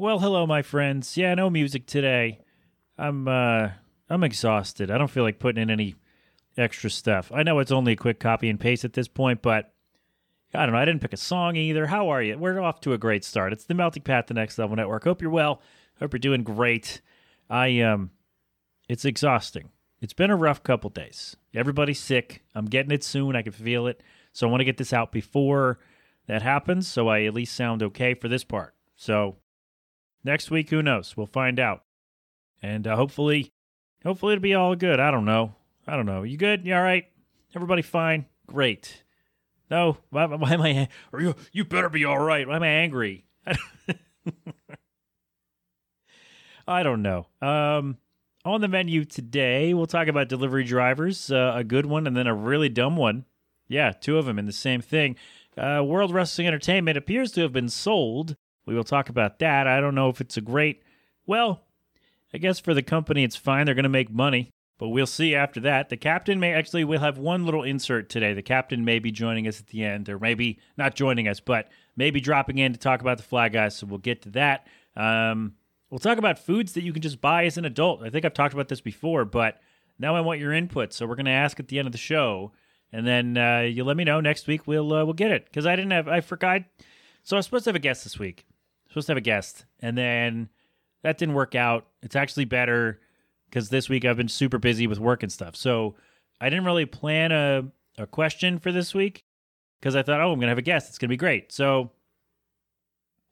Well, hello, my friends. Yeah, no music today. I'm uh I'm exhausted. I don't feel like putting in any extra stuff. I know it's only a quick copy and paste at this point, but I don't know. I didn't pick a song either. How are you? We're off to a great start. It's the Melting Pat, the Next Level Network. Hope you're well. Hope you're doing great. I um, it's exhausting. It's been a rough couple days. Everybody's sick. I'm getting it soon. I can feel it. So I want to get this out before that happens, so I at least sound okay for this part. So next week, who knows? We'll find out. And uh, hopefully, hopefully it'll be all good. I don't know. I don't know. You good? You all right? Everybody fine? Great. No, why, why am I? Or you, you better be all right. Why am I angry? I don't know. Um, on the menu today, we'll talk about delivery drivers, uh, a good one, and then a really dumb one. Yeah, two of them in the same thing. Uh, World Wrestling Entertainment appears to have been sold. We will talk about that. I don't know if it's a great. Well, I guess for the company, it's fine. They're going to make money, but we'll see after that. The captain may actually, we'll have one little insert today. The captain may be joining us at the end, or maybe not joining us, but maybe dropping in to talk about the Fly Guys. So we'll get to that. Um, we'll talk about foods that you can just buy as an adult. I think I've talked about this before, but now I want your input. So we're going to ask at the end of the show and then uh, you let me know next week. We'll uh, we'll get it because I didn't have I forgot. So I was supposed to have a guest this week. Supposed to have a guest, and then that didn't work out. It's actually better because this week I've been super busy with work and stuff. So I didn't really plan a a question for this week because I thought, oh, I'm gonna have a guest. It's gonna be great. So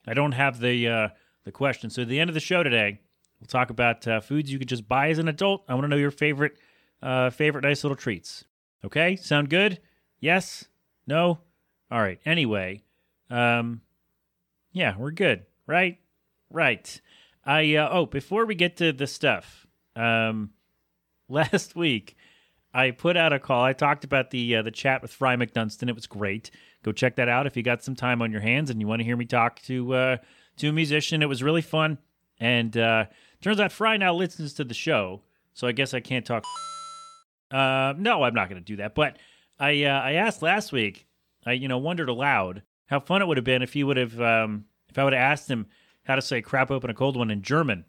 I don't have the uh, the question. So at the end of the show today, we'll talk about uh, foods you could just buy as an adult. I want to know your favorite uh, favorite nice little treats. Okay, sound good? Yes? No? All right. Anyway, um, yeah, we're good, right? Right. I uh, oh, before we get to the stuff, um, last week I put out a call. I talked about the uh, the chat with Fry McDunston. It was great. Go check that out if you got some time on your hands and you want to hear me talk to uh, to a musician. It was really fun. And uh, turns out Fry now listens to the show, so I guess I can't talk uh, no, I'm not going to do that. But I uh, I asked last week. I you know wondered aloud how fun it would have been if he would have um, if I would have asked him how to say "crap open a cold one" in German.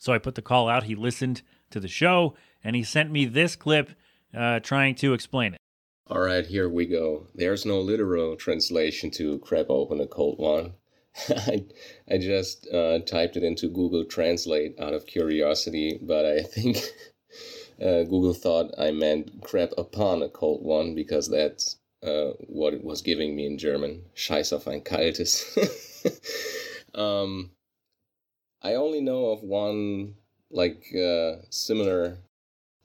So I put the call out. He listened to the show and he sent me this clip uh, trying to explain it. All right, here we go. There's no literal translation to "crap open a cold one." I, I just uh, typed it into Google Translate out of curiosity, but I think uh, Google thought I meant crap upon a cold one because that's uh, what it was giving me in German. Scheiß auf ein kaltes. um, I only know of one like uh, similar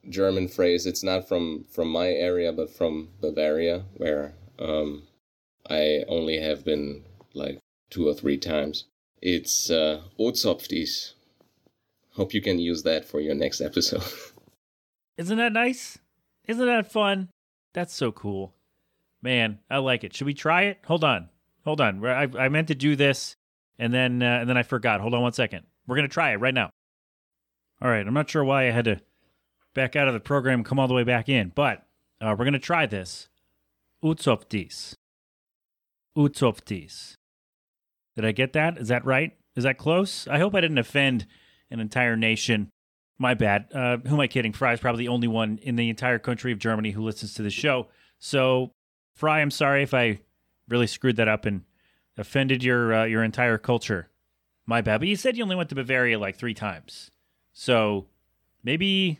German phrase. It's not from from my area, but from Bavaria, where um, I only have been like two or three times. It's uh, O'zapft is. Hope you can use that for your next episode. Isn't that nice? Isn't that fun? That's so cool. Man, I like it. Should we try it? Hold on. Hold on. I, I meant to do this and then uh, and then I forgot. Hold on one second. We're to try it right now. All right. I'm not sure why I had to back out of the program and come all the way back in, but uh, we're to try this. Utsoftis. Utsoftis. Did I get that? Is that right? Is that close? I hope I didn't offend an entire nation my bad. Uh, who am I kidding? Fry is probably the only one in the entire country of Germany who listens to the show. So, Fry, I'm sorry if I really screwed that up and offended your uh, your entire culture. My bad. But you said you only went to Bavaria like three times, so maybe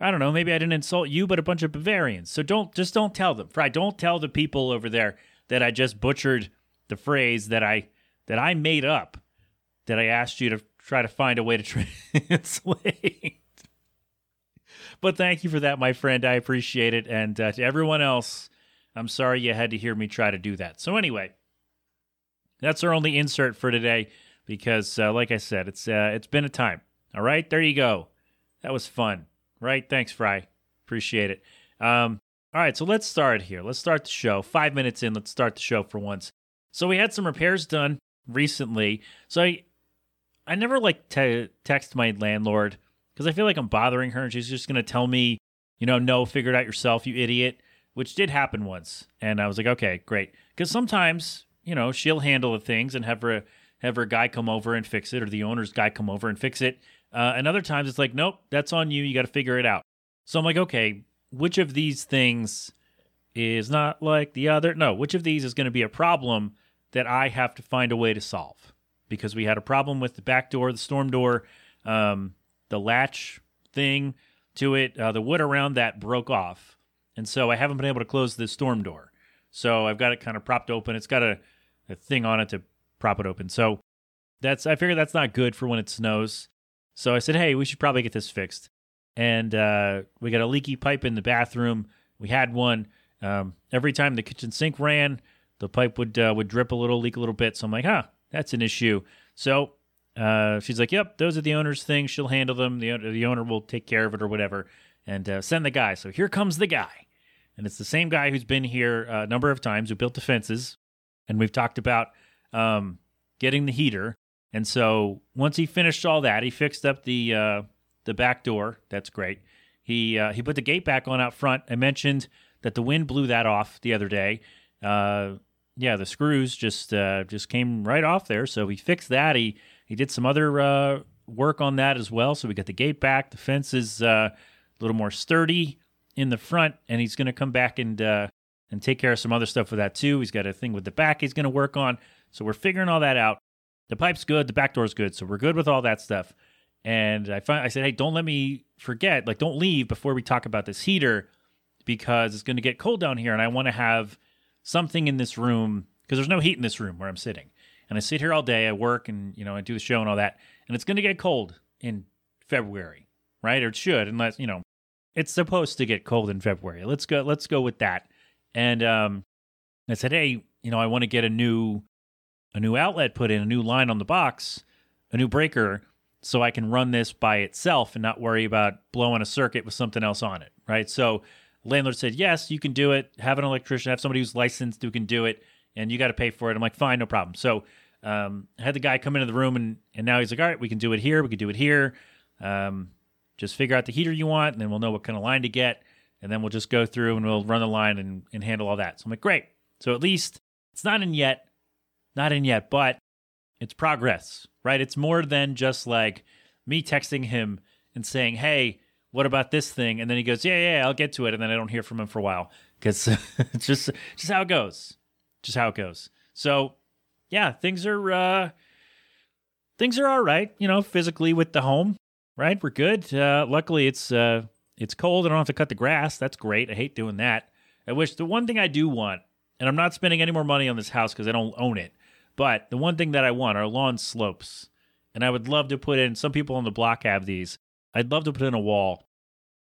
I don't know. Maybe I didn't insult you, but a bunch of Bavarians. So don't just don't tell them, Fry. Don't tell the people over there that I just butchered the phrase that I that I made up that I asked you to try to find a way to translate. but thank you for that, my friend. I appreciate it. And uh, to everyone else, I'm sorry you had to hear me try to do that. So, anyway, that's our only insert for today because, uh, like I said, it's uh, it's been a time. All right, there you go. That was fun, right? Thanks, Fry. Appreciate it. Um, all right, so let's start here. Let's start the show. Five minutes in, let's start the show for once. So we had some repairs done recently. So I, I never like to text my landlord because I feel like I'm bothering her and she's just to tell me, you know, no, figure it out yourself, you idiot, which did happen once. And I was like, okay, great. Because sometimes, you know, she'll handle the things and have her have her guy come over and fix it, or the owner's guy come over and fix it. Uh, and other times it's like, nope, that's on you. You got to figure it out. So I'm like, okay, which of these things is not like the other? No, which of these is going to be a problem that I have to find a way to solve? Because we had a problem with the back door, the storm door, um, the latch thing to it, uh, the wood around that broke off. And so I haven't been able to close the storm door. So I've got it kind of propped open. It's got a, a thing on it to prop it open. So that's I figure that's not good for when it snows. So I said, hey, we should probably get this fixed. And uh, we got a leaky pipe in the bathroom. We had one. Um, every time the kitchen sink ran, the pipe would uh, would drip a little, leak a little bit. So I'm like, huh, that's an issue. So uh, she's like, yep, those are the owner's things. She'll handle them. The, the owner will take care of it or whatever. And uh, send the guy. So here comes the guy. And it's the same guy who's been here a number of times, who built the fences. And we've talked about um, getting the heater. And so once he finished all that, he fixed up the uh, the back door. That's great. He uh, he put the gate back on out front. I mentioned that the wind blew that off the other day. Uh, yeah, the screws just uh, just came right off there. So he fixed that. He he did some other uh, work on that as well. So we got the gate back. The fence is uh, a little more sturdy in the front, and he's going to come back and uh, and take care of some other stuff with that too. He's got a thing with the back he's going to work on. So we're figuring all that out. The pipe's good. The back door's good. So we're good with all that stuff. And I find, I said, hey, don't let me forget. Like, don't leave before we talk about this heater because it's going to get cold down here, and I want to have something in this room because there's no heat in this room where I'm sitting. And I sit here all day. I work and you know I do the show and all that, and it's going to get cold in February, right? Or it should, unless you know it's supposed to get cold in February. Let's go. Let's go with that. And um, I said, hey, you know, I want to get a new a new outlet put in, a new line on the box, a new breaker, so I can run this by itself and not worry about blowing a circuit with something else on it, right? So landlord said, yes, you can do it. Have an electrician, have somebody who's licensed who can do it, and you got to pay for it. I'm like, fine, no problem. So um, I had the guy come into the room, and and now he's like, all right, we can do it here, we can do it here. Um, just figure out the heater you want, and then we'll know what kind of line to get, and then we'll just go through and we'll run the line and, and handle all that. So I'm like, great. So at least it's not in yet, not in yet, but it's progress, right? It's more than just like me texting him and saying, hey, what about this thing? And then he goes, yeah, yeah, I'll get to it. And then I don't hear from him for a while because it's just, just how it goes. Just how it goes. So, yeah, things are, uh, things are all right, you know, physically with the home, right? We're good. Uh, luckily, it's, uh, it's cold. I don't have to cut the grass. That's great. I hate doing that. I wish the one thing I do want, and I'm not spending any more money on this house because I don't own it, but the one thing that I want are lawn slopes. And I would love to put in, some people on the block have these. I'd love to put in a wall,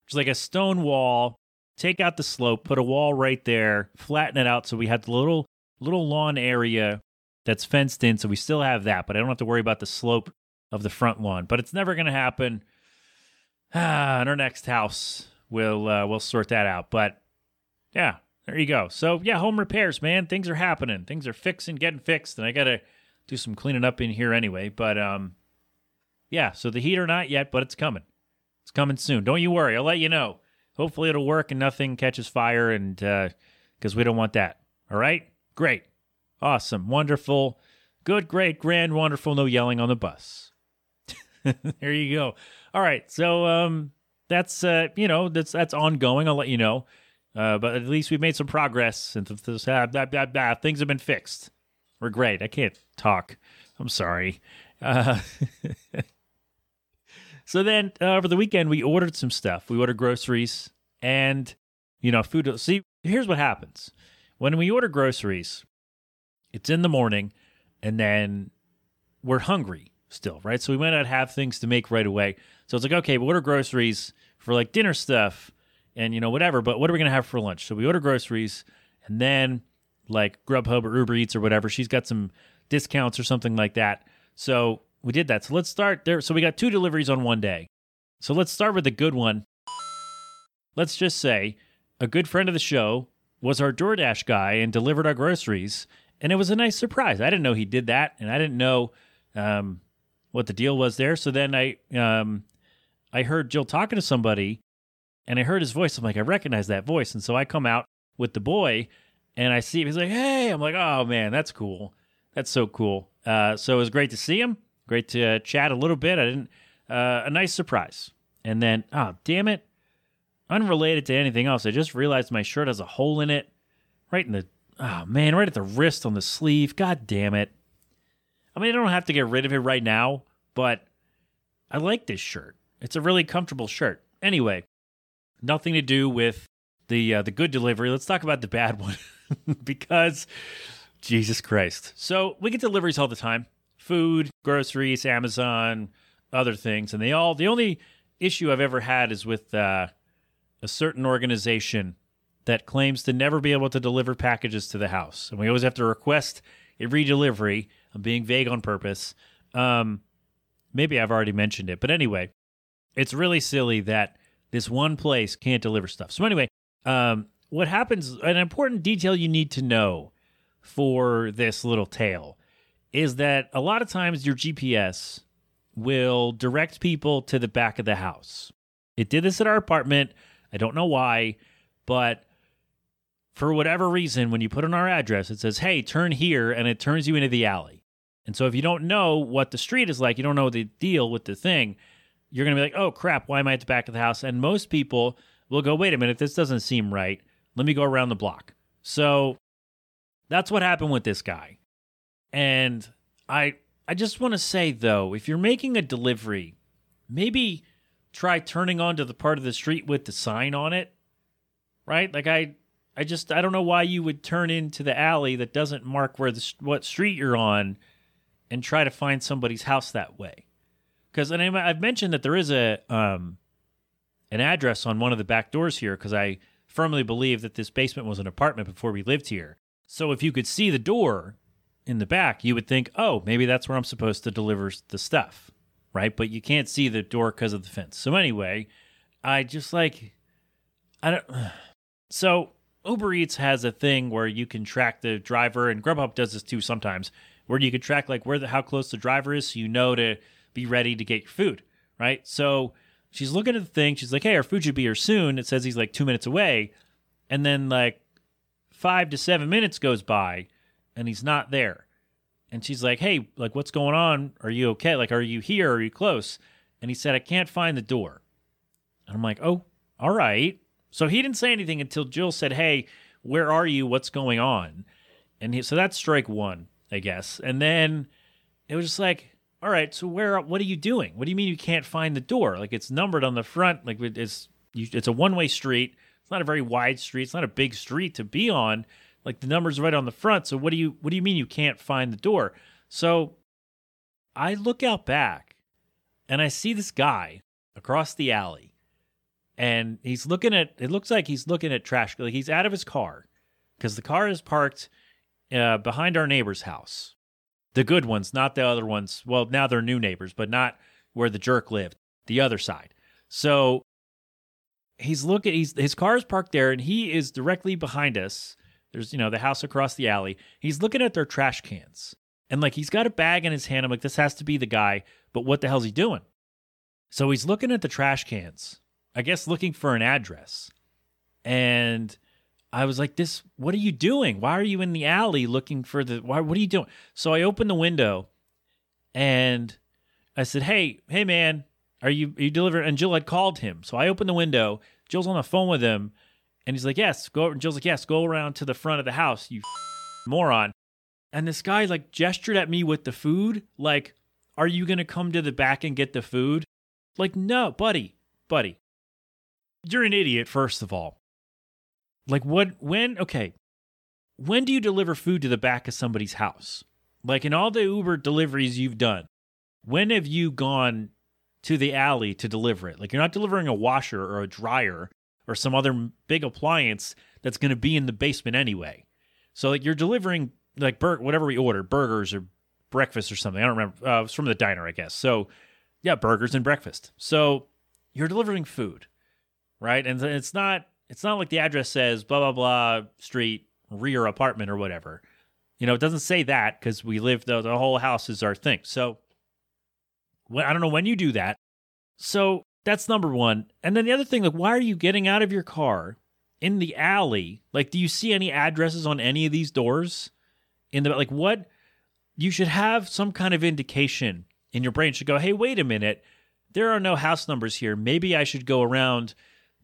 just like a stone wall, take out the slope, put a wall right there, flatten it out so we had the little, little lawn area that's fenced in. So we still have that, but I don't have to worry about the slope of the front lawn. But it's never going to happen. Ah, in our next house, we'll uh, we'll sort that out. But yeah, there you go. So yeah, home repairs, man. Things are happening. Things are fixing, getting fixed, and I gotta do some cleaning up in here anyway. But um, yeah. So the heater not yet, but it's coming. It's coming soon. Don't you worry. I'll let you know. Hopefully it'll work and nothing catches fire, and because uh, we don't want that. All right. Great. Awesome. Wonderful. Good. Great. Grand. Wonderful. No yelling on the bus. there you go. All right. So um, that's uh, you know that's that's ongoing. I'll let you know. Uh, but at least we've made some progress since this, uh, blah, blah, blah, things have been fixed. We're great. I can't talk. I'm sorry. Uh, so then uh, over the weekend, we ordered some stuff. We ordered groceries and, you know, food. See, here's what happens when we order groceries, it's in the morning and then we're hungry still, right? So we might not have things to make right away. So it's like, okay, what are groceries for like dinner stuff and you know whatever. But what are we gonna have for lunch? So we order groceries, and then like Grubhub or Uber Eats or whatever, she's got some discounts or something like that. So we did that. So let's start there. So we got two deliveries on one day. So let's start with the good one. Let's just say a good friend of the show was our DoorDash guy and delivered our groceries, and it was a nice surprise. I didn't know he did that, and I didn't know um, what the deal was there. So then I um, I heard Jill talking to somebody and I heard his voice. I'm like, I recognize that voice. And so I come out with the boy and I see him. He's like, hey. I'm like, oh man, that's cool. That's so cool. Uh, so it was great to see him. Great to chat a little bit. I didn't. Uh, a nice surprise. And then, oh damn it, unrelated to anything else. I just realized my shirt has a hole in it, right in the. Oh man, right at the wrist on the sleeve. God damn it. I mean, I don't have to get rid of it right now, but I like this shirt. It's a really comfortable shirt. Anyway, nothing to do with the uh, the good delivery. Let's talk about the bad one because Jesus Christ. So we get deliveries all the time: food, groceries, Amazon, other things, and they all. The only issue I've ever had is with uh, a certain organization that claims to never be able to deliver packages to the house, and we always have to request a redelivery. I'm being vague on purpose. Um, maybe I've already mentioned it, but anyway, it's really silly that this one place can't deliver stuff. So anyway, um, what happens? An important detail you need to know for this little tale is that a lot of times your GPS will direct people to the back of the house. It did this at our apartment. I don't know why, but for whatever reason, when you put in our address, it says, hey, turn here, and it turns you into the alley. And so if you don't know what the street is like, you don't know the deal with the thing, you're going to be like, oh crap, why am I at the back of the house? And most people will go, wait a minute, this doesn't seem right. Let me go around the block. So that's what happened with this guy. And I I just want to say though, if you're making a delivery, maybe try turning onto the part of the street with the sign on it. Right? Like I I just I don't know why you would turn into the alley that doesn't mark where the what street you're on and try to find somebody's house that way. Cuz I've mentioned that there is a um an address on one of the back doors here cuz I firmly believe that this basement was an apartment before we lived here. So if you could see the door in the back, you would think, oh, maybe that's where I'm supposed to deliver the stuff, right? But you can't see the door because of the fence. So anyway, I just like, I don't. So Uber Eats has a thing where you can track the driver, and Grubhub does this too sometimes, where you can track like where the how close the driver is, so you know to be ready to get your food, right? So she's looking at the thing. She's like, "Hey, our food should be here soon." It says he's like two minutes away, and then like five to seven minutes goes by, and he's not there. And she's like, "Hey, like what's going on? Are you okay? Like are you here? Are you close?" And he said, "I can't find the door." And I'm like, "Oh, all right." So he didn't say anything until Jill said, "Hey, where are you? What's going on?" And he, so that's strike 1, I guess. And then it was just like, "All right, so where what are you doing? What do you mean you can't find the door? Like it's numbered on the front, like it's it's a one-way street. It's not a very wide street. It's not a big street to be on." like the numbers right on the front. So what do you what do you mean you can't find the door? So I look out back and I see this guy across the alley and he's looking at it looks like he's looking at trash like he's out of his car because the car is parked uh, behind our neighbor's house the good ones not the other ones well now they're new neighbors but not where the jerk lived the other side so he's looking he's his car is parked there and he is directly behind us there's, you know, the house across the alley. He's looking at their trash cans. And like he's got a bag in his hand. I'm like, this has to be the guy, but what the hell's he doing? So he's looking at the trash cans, I guess looking for an address. And I was like, this, what are you doing? Why are you in the alley looking for the, why, what are you doing? So I opened the window and I said, hey, hey, man, are you, are you delivering? And Jill had called him. So I opened the window. Jill's on the phone with him. And he's like, yes, go. And Jill's like, yes, go around to the front of the house, you moron. And this guy like gestured at me with the food, like, are you going to come to the back and get the food? Like, no, buddy, buddy. You're an idiot, first of all. Like, what, when, okay, when do you deliver food to the back of somebody's house? Like, in all the Uber deliveries you've done, when have you gone to the alley to deliver it? Like, you're not delivering a washer or a dryer or some other big appliance that's going to be in the basement anyway. So like you're delivering like bur- whatever we ordered, burgers or breakfast or something. I don't remember. Uh, it was from the diner, I guess. So yeah, burgers and breakfast. So you're delivering food, right? And it's not it's not like the address says blah blah blah street rear apartment or whatever. You know, it doesn't say that because we live the, the whole house is our thing. So when, I don't know when you do that. So that's number one. And then the other thing, like, why are you getting out of your car in the alley? Like, do you see any addresses on any of these doors? In the like, what? you should have some kind of indication in your brain should go, hey, wait a minute, there are no house numbers here. Maybe I should go around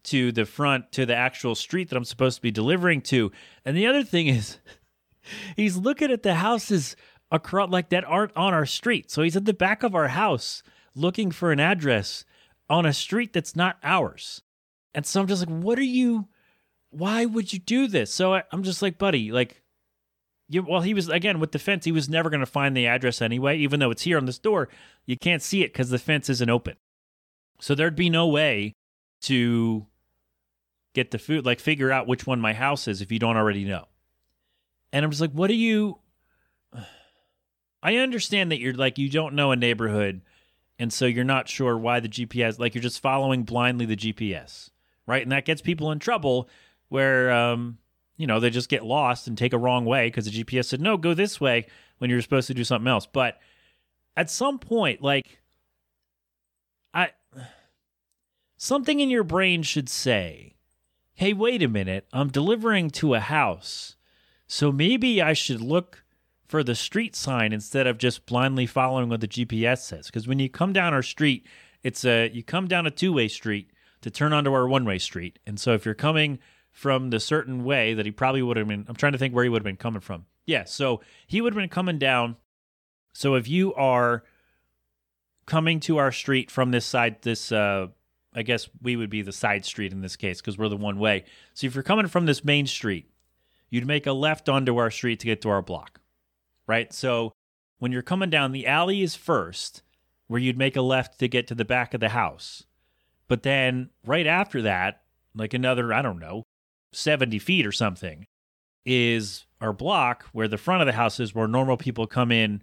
to the front to the actual street that I'm supposed to be delivering to. And the other thing is, he's looking at the houses across like that aren't on our street. So he's at the back of our house looking for an address on a street that's not ours. And so I'm just like, what are you? Why would you do this? So I, I'm just like, buddy, like, you, well, he was again with the fence. He was never going to find the address anyway, even though it's here on this door. You can't see it because the fence isn't open. So there'd be no way to get the food, like figure out which one my house is if you don't already know. And I'm just like, what do you? I understand that you're like you don't know a neighborhood, and so you're not sure why the GPS. Like you're just following blindly the GPS, right? And that gets people in trouble where um, you know, they just get lost and take a wrong way because the GPS said, no, go this way when you're supposed to do something else. But at some point, like, I, something in your brain should say, hey, wait a minute, I'm delivering to a house. So maybe I should look for the street sign instead of just blindly following what the GPS says. Because when you come down our street, it's a, you come down a two way street to turn onto our one way street. And so if you're coming, from the certain way that he probably would have been. I'm trying to think where he would have been coming from. Yeah, so he would have been coming down. So if you are coming to our street from this side, this, uh, I guess we would be the side street in this case because we're the one way. So if you're coming from this main street, you'd make a left onto our street to get to our block, right? So when you're coming down, the alley is first, where you'd make a left to get to the back of the house. But then right after that, like another, I don't know, 70 feet or something is our block where the front of the house is where normal people come in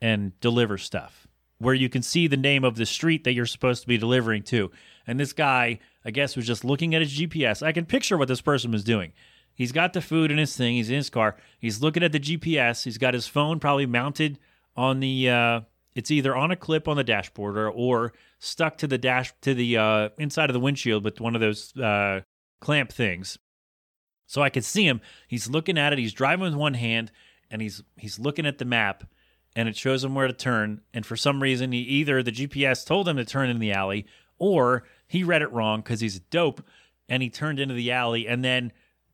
and deliver stuff where you can see the name of the street that you're supposed to be delivering to. And this guy i guess was just looking at his gps i can picture what this person was doing. He's got the food in his thing. He's in his car. He's looking at the gps he's got his phone probably mounted on the uh, it's either on a clip on the dashboard or, or stuck to the dash to the uh, inside of the windshield with one of those uh, clamp things. So I could see him. He's looking at it. He's driving with one hand, and he's he's looking at the map, and it shows him where to turn. And for some reason, he either the GPS told him to turn in the alley, or he read it wrong because he's a dope, and he turned into the alley. And then,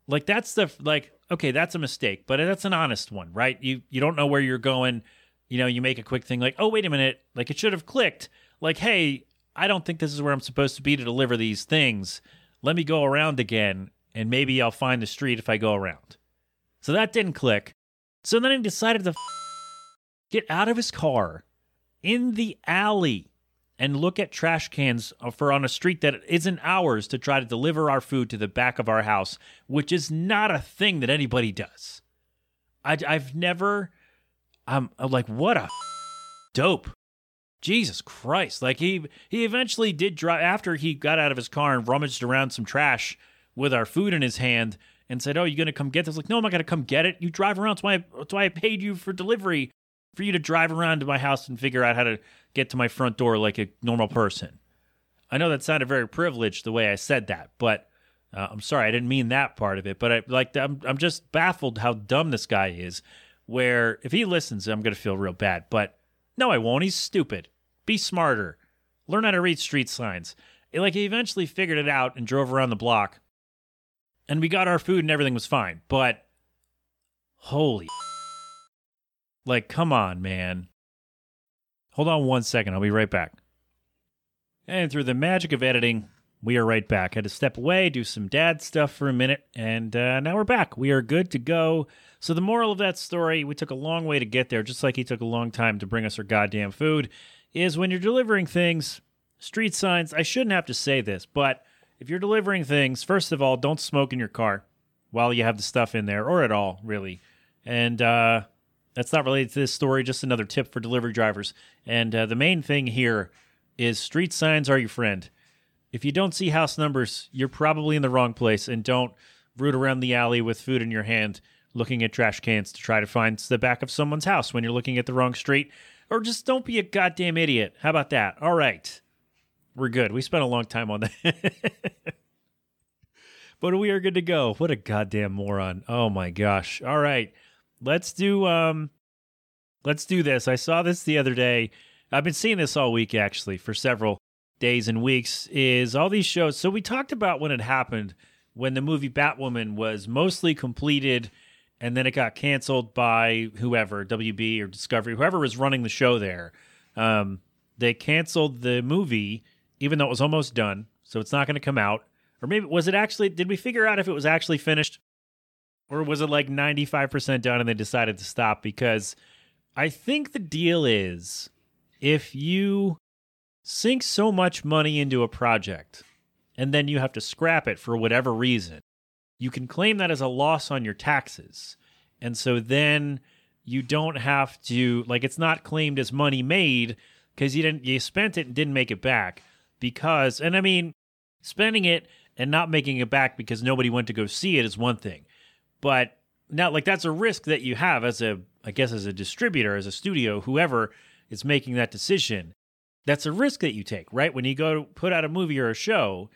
like that's the like okay, that's a mistake, but that's an honest one, right? You you don't know where you're going. You know, you make a quick thing like, oh wait a minute, like it should have clicked. Like, hey, I don't think this is where I'm supposed to be to deliver these things. Let me go around again and maybe I'll find the street if I go around. So that didn't click. So then he decided to f- get out of his car in the alley and look at trash cans for on a street that isn't ours to try to deliver our food to the back of our house, which is not a thing that anybody does. I, have never, I'm, I'm like, what a dope. Jesus Christ. Like he he eventually did drive after he got out of his car and rummaged around some trash with our food in his hand and said, "Oh, you gonna come get this?" Like, no, I'm not gonna come get it. You drive around. That's why. I, that's why I paid you for delivery, for you to drive around to my house and figure out how to get to my front door like a normal person. I know that sounded very privileged the way I said that, but uh, I'm sorry, I didn't mean that part of it. But I like, I'm, I'm just baffled how dumb this guy is. Where if he listens, I'm gonna feel real bad. But no, I won't. He's stupid. Be smarter. Learn how to read street signs. Like he eventually figured it out and drove around the block and we got our food and everything was fine. But holy, like, come on, man. Hold on one second. I'll be right back. And through the magic of editing, we are right back. I Had to step away, do some dad stuff for a minute, and uh, now we're back. We are good to go. So, the moral of that story, we took a long way to get there, just like he took a long time to bring us our goddamn food, is when you're delivering things, street signs, I shouldn't have to say this, but if you're delivering things, first of all, don't smoke in your car while you have the stuff in there, or at all, really. And uh, that's not related to this story, just another tip for delivery drivers. And uh, the main thing here is street signs are your friend. If you don't see house numbers, you're probably in the wrong place, and don't root around the alley with food in your hand looking at trash cans to try to find the back of someone's house when you're looking at the wrong street. Or just don't be a goddamn idiot. How about that? All right. We're good. We spent a long time on that. but we are good to go. What a goddamn moron. Oh my gosh. All right. Let's do um let's do this. I saw this the other day. I've been seeing this all week actually for several days and weeks. Is all these shows. So we talked about when it happened when the movie Batwoman was mostly completed and then it got canceled by whoever, WB or Discovery, whoever was running the show there. Um, they canceled the movie even though it was almost done, so it's not going to come out. Or maybe was it actually? Did we figure out if it was actually finished, or was it like ninety five percent done and they decided to stop? Because I think the deal is if you sink so much money into a project and then you have to scrap it for whatever reason, you can claim that as a loss on your taxes. And so then you don't have to like it's not claimed as money made because you didn't you spent it and didn't make it back because and I mean spending it and not making it back because nobody went to go see it is one thing. But now like that's a risk that you have as a I guess as a distributor, as a studio, whoever is making that decision. That's a risk that you take, right? When you go to put out a movie or a show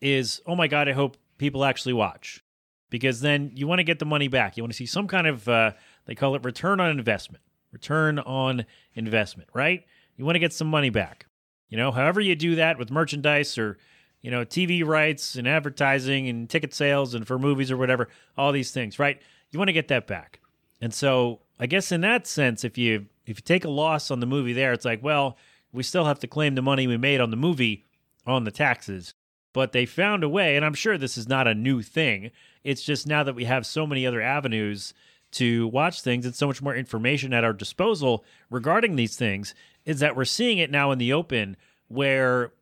is, "Oh my god, I hope people actually watch." Because then you want to get the money back. You want to see some kind of uh, they call it return on investment. Return on investment, right? You want to get some money back. You know, however you do that with merchandise or, you know, TV rights and advertising and ticket sales and for movies or whatever, all these things, right? You want to get that back. And so I guess in that sense, if you if you take a loss on the movie there, it's like, well, we still have to claim the money we made on the movie on the taxes. But they found a way, and I'm sure this is not a new thing. It's just now that we have so many other avenues to watch things and so much more information at our disposal regarding these things, is that we're seeing it now in the open where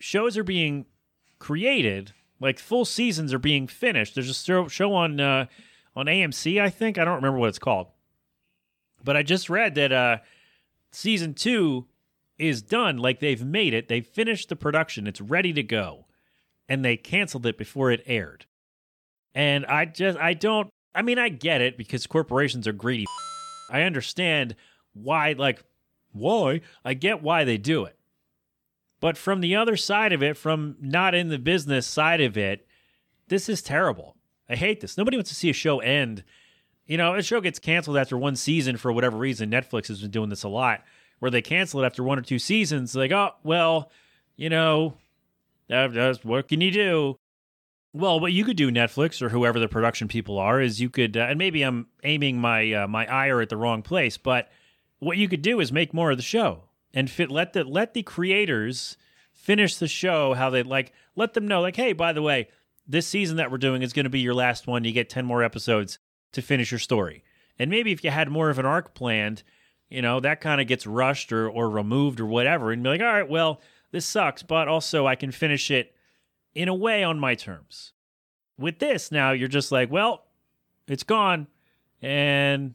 shows are being created, like full seasons are being finished. There's a show on uh, on AMC, I think. I don't remember what it's called, but I just read that uh, season two is done. Like they've made it, they've finished the production, it's ready to go, and they canceled it before it aired. And I just I don't. I mean, I get it because corporations are greedy. I understand why, like why. I get why they do it. But from the other side of it, from not in the business side of it, this is terrible. I hate this. Nobody wants to see a show end. You know, a show gets canceled after one season for whatever reason. Netflix has been doing this a lot, where they cancel it after one or two seasons. Like, oh, well, you know, that's what can you do? Well, what you could do, Netflix or whoever the production people are, is you could, uh, and maybe I'm aiming my uh, my ire at the wrong place, but what you could do is make more of the show and fit let the let the creators finish the show how they like let them know like hey by the way this season that we're doing is going to be your last one you get 10 more episodes to finish your story and maybe if you had more of an arc planned you know that kind of gets rushed or or removed or whatever and be like all right well this sucks but also i can finish it in a way on my terms with this now you're just like well it's gone and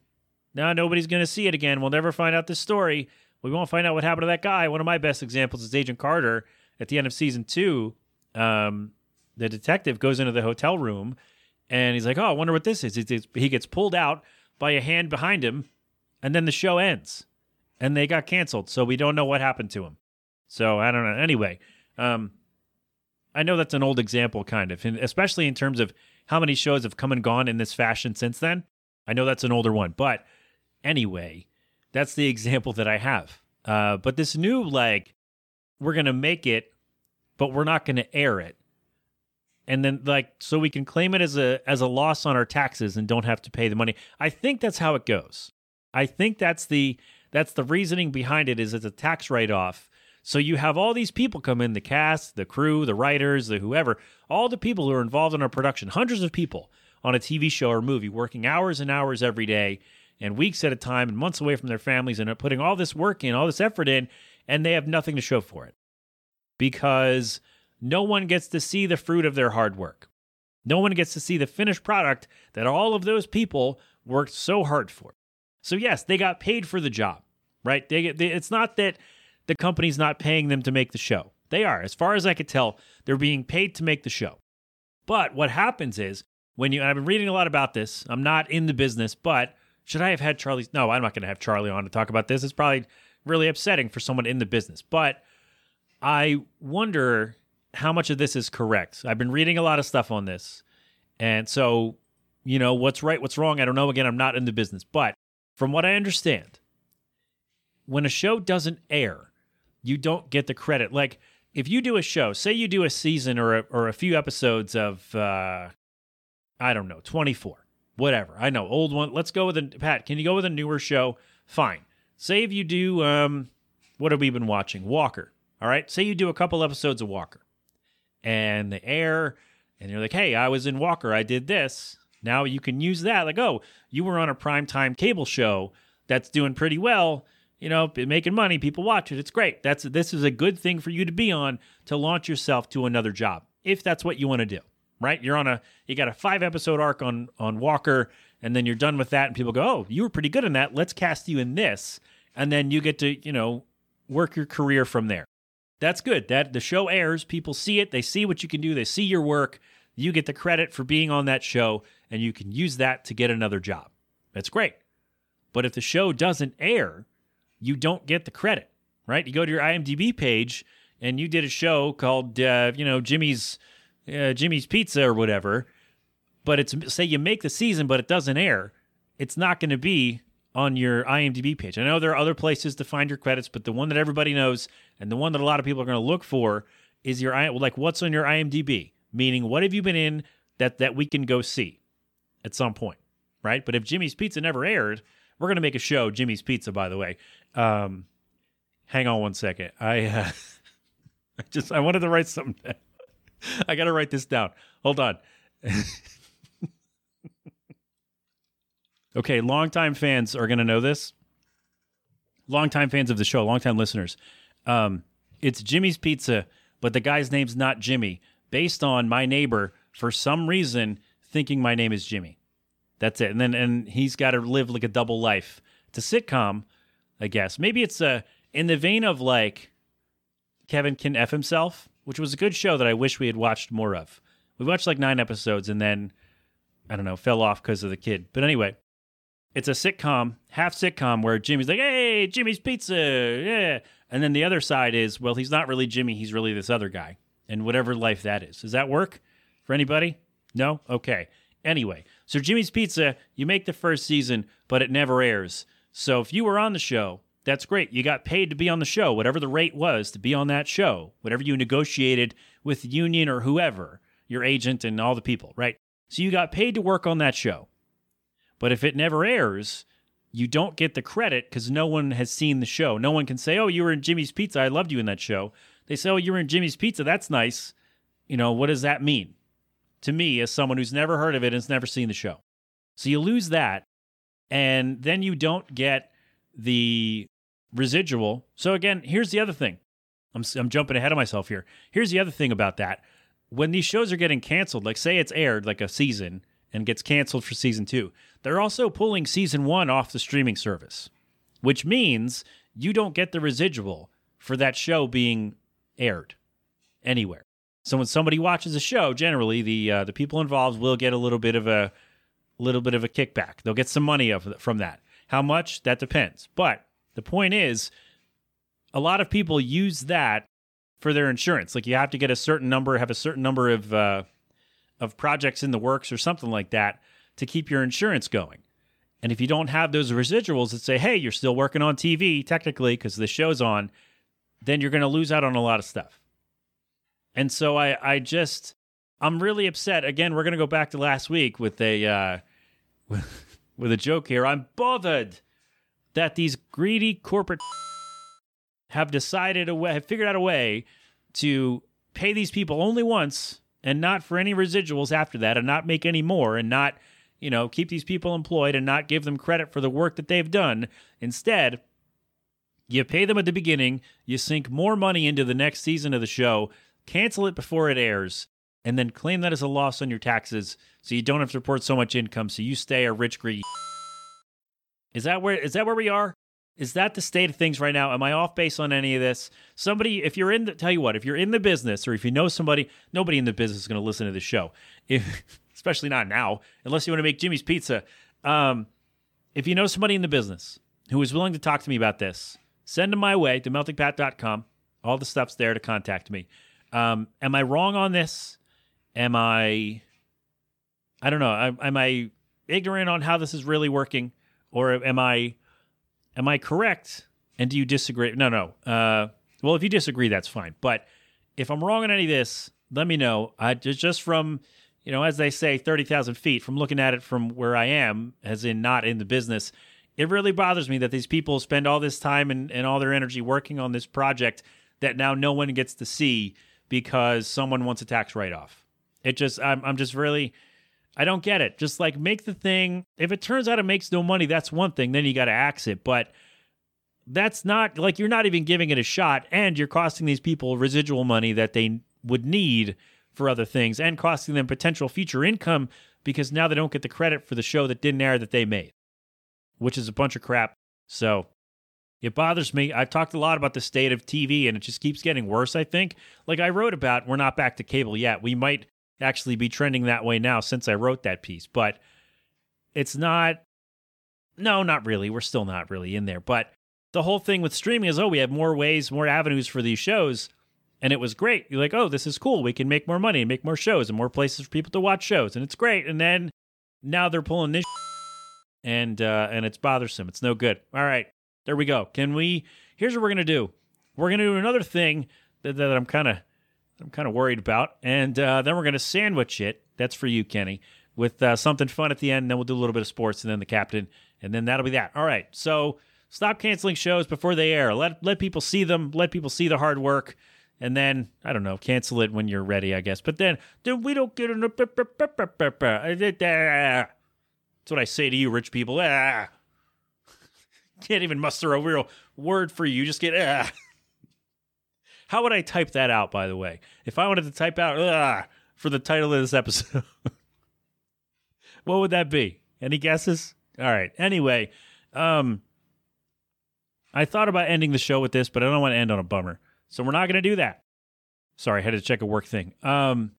now nobody's going to see it again. We'll never find out this story. We won't find out what happened to that guy. One of my best examples is Agent Carter at the end of season two. Um, the detective goes into the hotel room and he's like, Oh, I wonder what this is. He gets pulled out by a hand behind him, and then the show ends and they got canceled. So we don't know what happened to him. So I don't know. Anyway, um, I know that's an old example, kind of, and especially in terms of how many shows have come and gone in this fashion since then. I know that's an older one, but anyway. That's the example that I have. Uh, but this new, like, we're to make it, but we're not to air it. And then, like, so we can claim it as a as a loss on our taxes and don't have to pay the money. I think that's how it goes. I think that's the that's the reasoning behind it is it's a tax write off. So you have all these people come in, the cast, the crew, the writers, the whoever, all the people who are involved in our production, hundreds of people on a TV show or movie, working hours and hours every day and weeks at a time and months away from their families and are putting all this work in, all this effort in, and they have nothing to show for it because no one gets to see the fruit of their hard work. No one gets to see the finished product that all of those people worked so hard for. So, yes, they got paid for the job, right? They, they, it's not that the company's not paying them to make the show. They are. As far as I could tell, they're being paid to make the show. But what happens is when you, I've been reading a lot about this, I'm not in the business, but should I have had Charlie? No, I'm not going to have Charlie on to talk about this. It's probably really upsetting for someone in the business. But I wonder how much of this is correct. I've been reading a lot of stuff on this. And so, you know, what's right, what's wrong, I don't know. Again, I'm not in the business. But from what I understand, when a show doesn't air, you don't get the credit. Like if you do a show, say you do a season or a, or a few episodes of, uh, I don't know, 24, whatever. I know, old one. Let's go with a, Pat, can you go with a newer show? Fine. Say if you do, um, what have we been watching? Walker. All right. Say you do a couple episodes of Walker and the air and you're like, hey, I was in Walker. I did this. Now you can use that. Like, oh, you were on a primetime cable show that's doing pretty well you know, making money, people watch it. It's great. That's this is a good thing for you to be on to launch yourself to another job if that's what you want to do. Right? You're on a you got a 5 episode arc on on Walker and then you're done with that and people go, "Oh, you were pretty good in that. Let's cast you in this." And then you get to, you know, work your career from there. That's good. That the show airs, people see it, they see what you can do, they see your work, you get the credit for being on that show and you can use that to get another job. That's great. But if the show doesn't air, you don't get the credit, right? You go to your IMDb page and you did a show called, uh, you know, Jimmy's uh, Jimmy's Pizza or whatever, but it's say you make the season, but it doesn't air. It's not going to be on your IMDb page. I know there are other places to find your credits, but the one that everybody knows and the one that a lot of people are going to look for is your like what's on your IMDb, meaning what have you been in that that we can go see at some point, right? But if Jimmy's Pizza never aired, we're going to make a show, Jimmy's Pizza, by the way. Um, hang on one second. I, uh, I just I wanted to write something. Down. I got to write this down. Hold on. okay, longtime fans are going to know this. Longtime fans of the show, longtime listeners. Um, it's Jimmy's Pizza, but the guy's name's not Jimmy, based on my neighbor for some reason thinking my name is Jimmy. That's it. And then and he's got to live like a double life. It's a sitcom, I guess. Maybe it's a uh, in the vein of like Kevin can f himself, which was a good show that I wish we had watched more of. We watched like nine episodes and then I don't know fell off because of the kid. But anyway, it's a sitcom, half sitcom where Jimmy's like, "Hey, Jimmy's Pizza, yeah," and then the other side is, well, he's not really Jimmy, he's really this other guy, and whatever life that is. Does that work for anybody? No. Okay. Anyway, so Jimmy's Pizza, you make the first season, but it never airs. So if you were on the show, that's great. You got paid to be on the show, whatever the rate was to be on that show, whatever you negotiated with union or whoever, your agent and all the people, right? So you got paid to work on that show. But if it never airs, you don't get the credit because no one has seen the show. No one can say, Oh, you were in Jimmy's Pizza. I loved you in that show. They say, Oh, you were in Jimmy's Pizza. That's nice. You know, what does that mean? to me as someone who's never heard of it and has never seen the show. So you lose that, and then you don't get the residual. So again, here's the other thing. I'm, I'm jumping ahead of myself here. Here's the other thing about that. When these shows are getting canceled, like say it's aired like a season and gets canceled for season two, they're also pulling season one off the streaming service, which means you don't get the residual for that show being aired anywhere. So when somebody watches a show, generally the uh, the people involved will get a little bit of a little bit of a kickback. They'll get some money of, from that. How much? That depends. But the point is, a lot of people use that for their insurance. Like you have to get a certain number, have a certain number of uh, of projects in the works or something like that to keep your insurance going. And if you don't have those residuals that say, "Hey, you're still working on TV technically because the show's on," then you're going to lose out on a lot of stuff. And so I, I just, I'm really upset. Again, we're gonna go back to last week with a, uh, with, with a joke here. I'm bothered that these greedy corporate have decided a way, have figured out a way to pay these people only once and not for any residuals after that, and not make any more, and not, you know, keep these people employed and not give them credit for the work that they've done. Instead, you pay them at the beginning, you sink more money into the next season of the show, cancel it before it airs, and then claim that as a loss on your taxes so you don't have to report so much income so you stay a rich greedy. Is that where is that where we are? Is that the state of things right now? Am I off base on any of this? Somebody, if you're in the, tell you what, if you're in the business or if you know somebody, nobody in the business is going to listen to the show, if, especially not now, unless you want to make Jimmy's Pizza. Um, if you know somebody in the business who is willing to talk to me about this, send them my way to. All the stuff's there to contact me. Um, am I wrong on this? Am I? I don't know. Am I ignorant on how this is really working, or am I? Am I correct And do you disagree? No, no. Uh, well, if you disagree, that's fine. But if I'm wrong on any of this, let me know. I just just from you know, as they say, thirty thousand feet from looking at it from where I am, as in not in the business. It really bothers me that these people spend all this time and, and all their energy working on this project that now no one gets to see because someone wants a tax write off. It just, I'm, I'm just really, I don't get it. Just like make the thing, if it turns out it makes no money, that's one thing, then you got to axe it. But that's not like you're not even giving it a shot and you're costing these people residual money that they would need for other things and costing them potential future income because now they don't get the credit for the show that didn't air that they made, which is a bunch of crap. So it bothers me. I've talked a lot about the state of TV and it just keeps getting worse, I think. Like I wrote about, we're not back to cable yet. We might actually be trending that way now since I wrote that piece, but it's not. No, not really. We're still not really in there. But the whole thing with streaming is oh, we have more ways, more avenues for these shows. And it was great. You're like, oh, this is cool. We can make more money and make more shows and more places for people to watch shows. And it's great. And then now they're pulling this and uh, and it's bothersome. It's no good. All right. There we go. Can we here's what we're gonna do. We're gonna do another thing that, that I'm kind of I'm kind of worried about, and uh, then we're gonna sandwich it. That's for you, Kenny, with uh, something fun at the end. Then we'll do a little bit of sports, and then the captain, and then that'll be that. All right. So stop canceling shows before they air. Let let people see them. Let people see the hard work. And then I don't know, cancel it when you're ready, I guess. But then, then we don't get enough. That's what I say to you, rich people. Can't even muster a real word for you. You just get ah. How would I type that out, by the way? If I wanted to type out ah for the title of this episode, what would that be? Any guesses? All right. Anyway, um, I thought about ending the show with this, but I don't want to end on a bummer. So we're not going to do that. Sorry, I had to check a work thing. Um,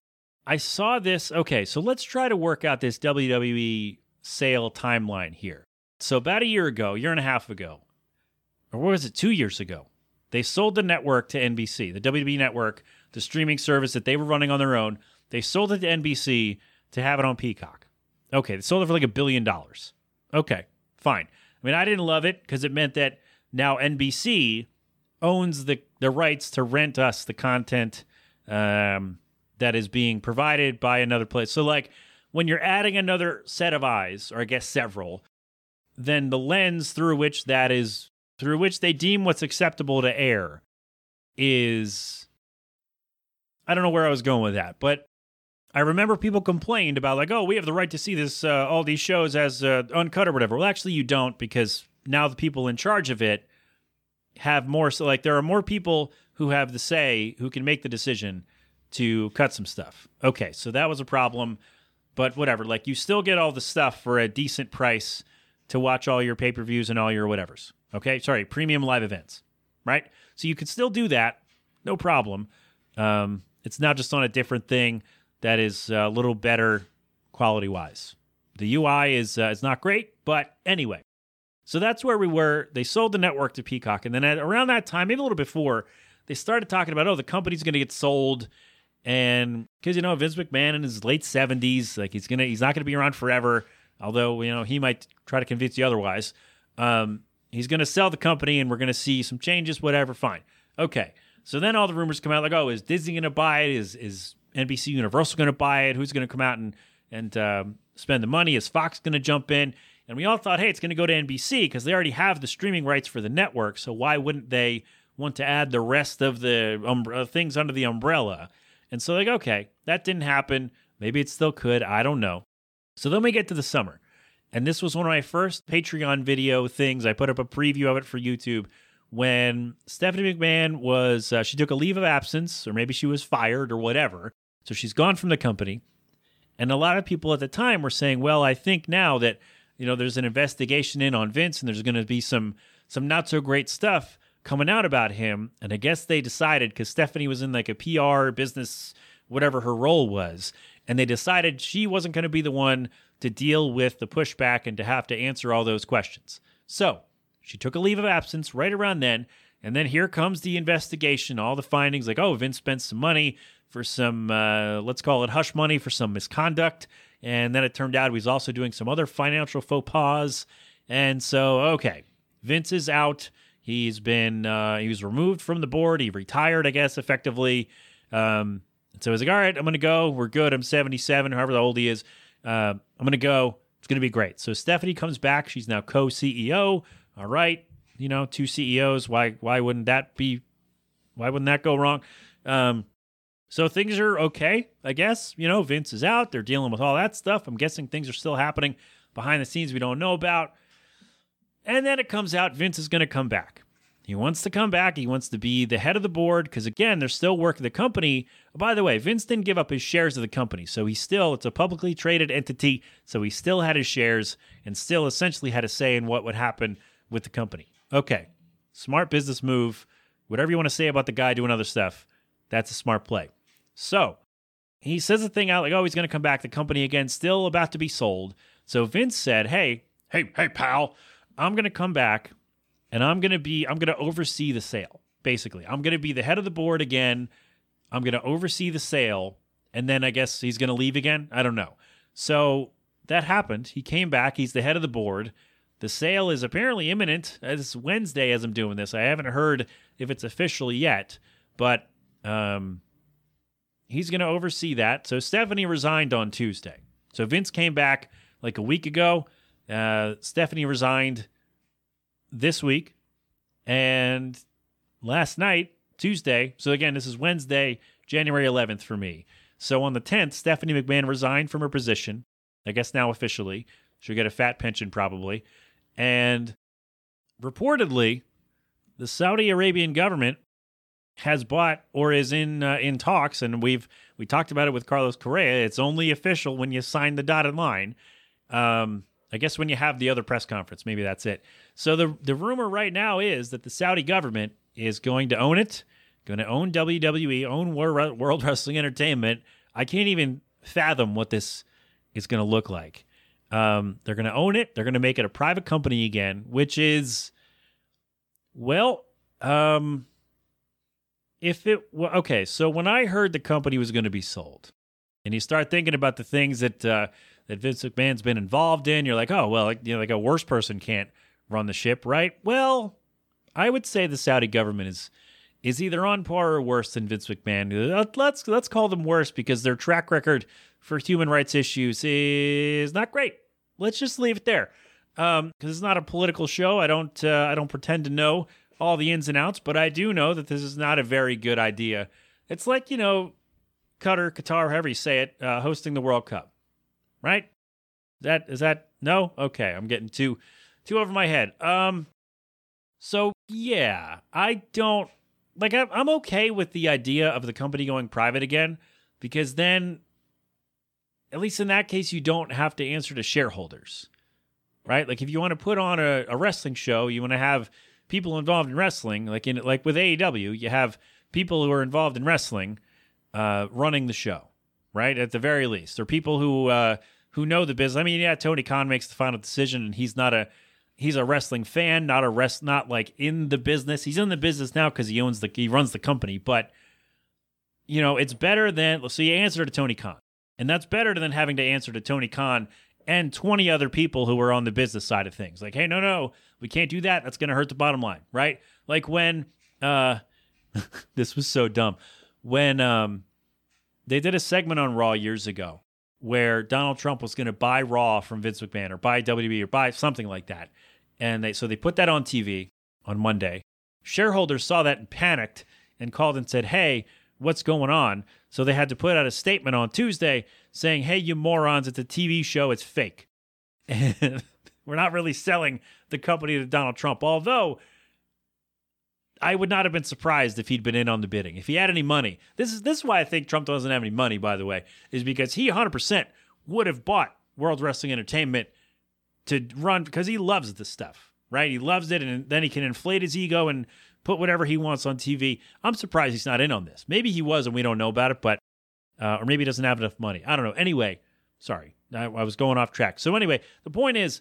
I saw this. Okay, so let's try to work out this WWE sale timeline here. So about a year ago, year and a half ago, or what was it, two years ago, they sold the network to NBC, the WWE network, the streaming service that they were running on their own. They sold it to NBC to have it on Peacock. Okay, they sold it for like a billion dollars. Okay, fine. I mean, I didn't love it because it meant that now NBC owns the, the rights to rent us the content um, that is being provided by another place. So, like, when you're adding another set of eyes, or I guess several, then the lens through which that is through which they deem what's acceptable to air is I don't know where I was going with that, but I remember people complained about like, oh, we have the right to see this uh, all these shows as uh, uncut or whatever. Well, actually, you don't because now the people in charge of it have more. So like, there are more people who have the say who can make the decision to cut some stuff. Okay, so that was a problem, but whatever. Like, you still get all the stuff for a decent price to watch all your pay per views and all your whatevers. Okay, sorry, premium live events, right? So you can still do that, no problem. Um, it's not just on a different thing that is a little better quality wise. The UI is uh, is not great, but anyway. So that's where we were. They sold the network to Peacock, and then at, around that time, maybe a little before, they started talking about, oh, the company's going to get sold, and because you know Vince McMahon in his late seventies, like he's gonna, he's not going to be around forever although you know he might try to convince you otherwise. Um, he's going to sell the company, and we're going to see some changes. Whatever, fine, okay. So then all the rumors come out like, oh, is Disney going to buy it? Is is NBC Universal going to buy it? Who's going to come out and and um, spend the money? Is Fox going to jump in? And we all thought, hey, it's going to go to NBC because they already have the streaming rights for the network. So why wouldn't they want to add the rest of the um, things under the umbrella? And so like, okay, that didn't happen. Maybe it still could. I don't know. So then we get to the summer. And this was one of my first Patreon video things. I put up a preview of it for YouTube when Stephanie McMahon was, uh, she took a leave of absence, or maybe she was fired or whatever. So she's gone from the company. And a lot of people at the time were saying, well, I think now that, you know, there's an investigation in on Vince and there's going to be some, some not so great stuff coming out about him. And I guess they decided because Stephanie was in like a PR business, whatever her role was and they decided she wasn't going to be the one to deal with the pushback and to have to answer all those questions. So she took a leave of absence right around then. And then here comes the investigation, all the findings like, oh, Vince spent some money for some, uh, let's call it hush money for some misconduct. And then it turned out he was also doing some other financial faux pas. And so, okay, Vince is out. He's been uh, he was removed from the board. He retired, I guess, effectively. Um, so he's like, all right, I'm gonna go. We're good. I'm 77, however old he is. Uh, I'm gonna go. It's gonna be great. So Stephanie comes back. She's now co-CEO. All right, you know, two CEOs. Why why wouldn't that be? Why wouldn't that go wrong? Um, so things are okay, I guess. You know, Vince is out. They're dealing with all that stuff. I'm guessing things are still happening behind the scenes we don't know about. And then it comes out Vince is going to come back. He wants to come back. He wants to be the head of the board because, again, they're still working the company. By the way, Vince didn't give up his shares of the company. So he still, it's a publicly traded entity. So he still had his shares and still essentially had a say in what would happen with the company. Okay. Smart business move. Whatever you want to say about the guy doing other stuff, that's a smart play. So he says the thing out like, oh, he's going to come back. The company, again, still about to be sold. So Vince said, hey, hey, hey, pal, I'm going to come back and I'm going to be, I'm going to oversee the sale, basically. I'm going to be the head of the board again. I'm going to oversee the sale. And then I guess he's going to leave again. I don't know. So that happened. He came back. He's the head of the board. The sale is apparently imminent. It's Wednesday as I'm doing this. I haven't heard if it's official yet, but um, he's going to oversee that. So Stephanie resigned on Tuesday. So Vince came back like a week ago. Uh, Stephanie resigned this week. And last night, Tuesday, so again, this is Wednesday, January 11th for me. So on the 10th, Stephanie McMahon resigned from her position, I guess now officially. She'll get a fat pension probably. And reportedly, the Saudi Arabian government has bought or is in uh, in talks, and we've we talked about it with Carlos Correa. It's only official when you sign the dotted line. Um, I guess when you have the other press conference, maybe that's it. So the the rumor right now is that the Saudi government is going to own it, going to own WWE, own World Wrestling Entertainment. I can't even fathom what this is going to look like. Um, they're going to own it. They're going to make it a private company again, which is, well, um, if it well, okay. So when I heard the company was going to be sold, and you start thinking about the things that uh, that Vince McMahon's been involved in, you're like, oh well, like, you know, like a worse person can't run the ship, right? Well, I would say the Saudi government is is either on par or worse than Vince McMahon. Let's let's call them worse because their track record for human rights issues is not great. Let's just leave it there. Because um, it's not a political show. I don't uh, I don't pretend to know all the ins and outs, but I do know that this is not a very good idea. It's like you know, Qatar, Qatar, however you say it, uh, hosting the World Cup, right? Is that is that no? Okay, I'm getting too too over my head. Um, so yeah, I don't like. I'm okay with the idea of the company going private again because then, at least in that case, you don't have to answer to shareholders, right? Like if you want to put on a, a wrestling show, you want to have people involved in wrestling, like in like with AEW, you have people who are involved in wrestling uh, running the show, right? At the very least, or people who uh, who know the business. I mean, yeah, Tony Khan makes the final decision, and he's not a he's a wrestling fan, not a rest, not like in the business. He's in the business now because he owns the he runs the company. But you know, it's better than so you answer to Tony Khan, and that's better than having to answer to Tony Khan and 20 other people who are on the business side of things. Like, hey, no, no, we can't do that. That's going to hurt the bottom line, right? Like when uh this was so dumb. When um they did a segment on Raw years ago where Donald Trump was going to buy Raw from Vince McMahon or buy WWE or buy something like that. And they so they put that on TV on Monday. Shareholders saw that and panicked and called and said, "Hey, what's going on?" So they had to put out a statement on Tuesday saying, "Hey, you morons, it's a TV show, it's fake." And we're not really selling the company to Donald Trump, although I would not have been surprised if he'd been in on the bidding. If he had any money, this is this is why I think Trump doesn't have any money. By the way, is because he 100 percent would have bought World Wrestling Entertainment to run because he loves this stuff, right? He loves it, and then he can inflate his ego and put whatever he wants on TV. I'm surprised he's not in on this. Maybe he was, and we don't know about it, but uh, or maybe he doesn't have enough money. I don't know. Anyway, sorry, I, I was going off track. So anyway, the point is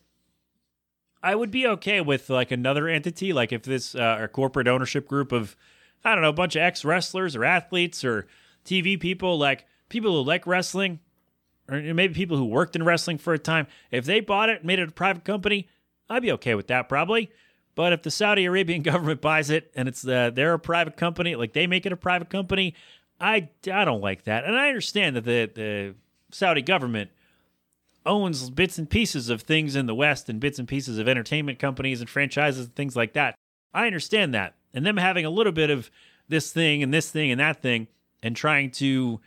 I would be okay with like another entity, like if this uh, a corporate ownership group of I don't know, a bunch of ex wrestlers or athletes or TV people, like people who like wrestling, or maybe people who worked in wrestling for a time. If they bought it, made it a private company, I'd be okay with that probably. But if the Saudi Arabian government buys it and it's uh, they're a private company, like they make it a private company, I, I don't like that. And I understand that the, the Saudi government owns bits and pieces of things in the West and bits and pieces of entertainment companies and franchises and things like that. I understand that. And them having a little bit of this thing and this thing and that thing and trying to,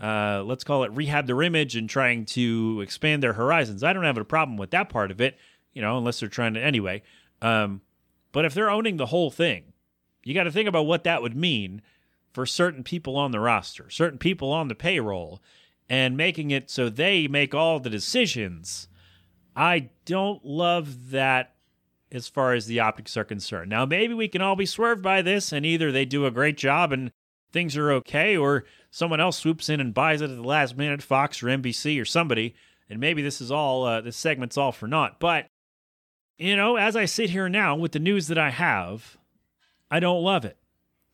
uh, let's call it rehab their image and trying to expand their horizons. I don't have a problem with that part of it, you know, unless they're trying to anyway. Um, but if they're owning the whole thing, you got to think about what that would mean for certain people on the roster, certain people on the payroll, and making it so they make all the decisions. I don't love that as far as the optics are concerned. Now, maybe we can all be swerved by this, and either they do a great job and things are okay, or someone else swoops in and buys it at the last minute, Fox or NBC or somebody, and maybe this is all, uh, this segment's all for naught. But, you know, as I sit here now with the news that I have, I don't love it.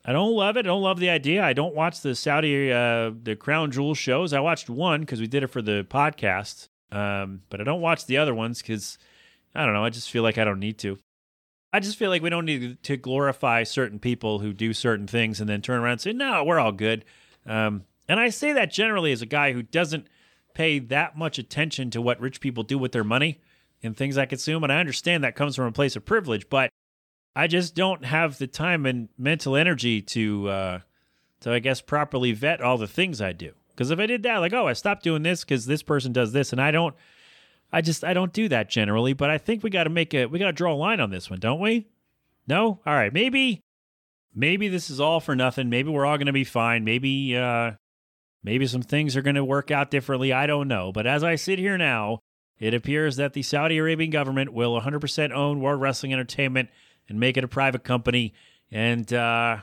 I don't love it. I don't love the idea. I don't watch the Saudi, uh, the Crown Jewel shows. I watched one because we did it for the podcast, um, but I don't watch the other ones because I don't know. I just feel like I don't need to. I just feel like we don't need to glorify certain people who do certain things and then turn around and say, no, we're all good. Um, and I say that generally as a guy who doesn't pay that much attention to what rich people do with their money and things I consume. And I understand that comes from a place of privilege, but I just don't have the time and mental energy to, uh, to I guess, properly vet all the things I do. Because if I did that, like, oh, I stopped doing this because this person does this, and I don't, I just I don't do that generally, but I think we got to make a we got to draw a line on this one, don't we? No? All right, maybe maybe this is all for nothing. Maybe we're all going to be fine. Maybe uh maybe some things are going to work out differently. I don't know, but as I sit here now, it appears that the Saudi Arabian government will 100% own World Wrestling Entertainment and make it a private company and uh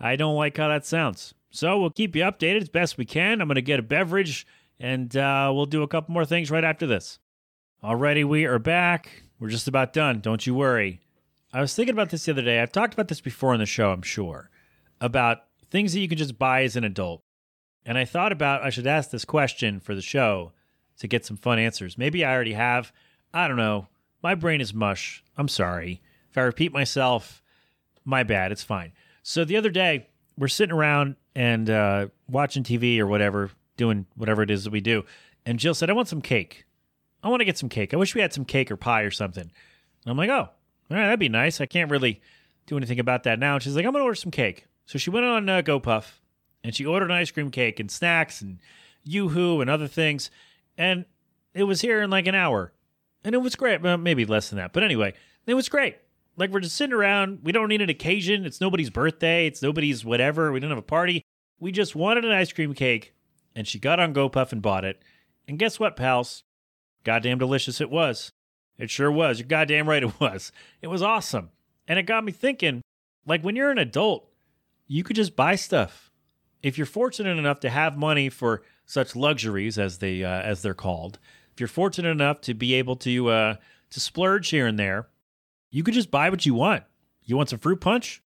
I don't like how that sounds. So we'll keep you updated as best we can. I'm going to get a beverage and uh, we'll do a couple more things right after this. Alrighty, we are back. We're just about done. Don't you worry. I was thinking about this the other day. I've talked about this before on the show, I'm sure, about things that you can just buy as an adult. And I thought about I should ask this question for the show to get some fun answers. Maybe I already have. I don't know. My brain is mush. I'm sorry. If I repeat myself, my bad. It's fine. So the other day, we're sitting around and uh, watching TV or whatever, doing whatever it is that we do. And Jill said, I want some cake. I want to get some cake. I wish we had some cake or pie or something. And I'm like, oh, all right, that'd be nice. I can't really do anything about that now. And she's like, I'm going to order some cake. So she went on uh, GoPuff and she ordered an ice cream cake and snacks and Yoo-Hoo and other things. And it was here in like an hour. And it was great. Well, maybe less than that. But anyway, it was great. Like we're just sitting around. We don't need an occasion. It's nobody's birthday. It's nobody's whatever. We don't have a party. We just wanted an ice cream cake and she got on GoPuff and bought it. And guess what, pals? Goddamn delicious it was. It sure was. You're goddamn right it was. It was awesome. And it got me thinking like when you're an adult, you could just buy stuff. If you're fortunate enough to have money for such luxuries as they uh, as they're called, if you're fortunate enough to be able to uh, to splurge here and there, you could just buy what you want. You want some fruit punch?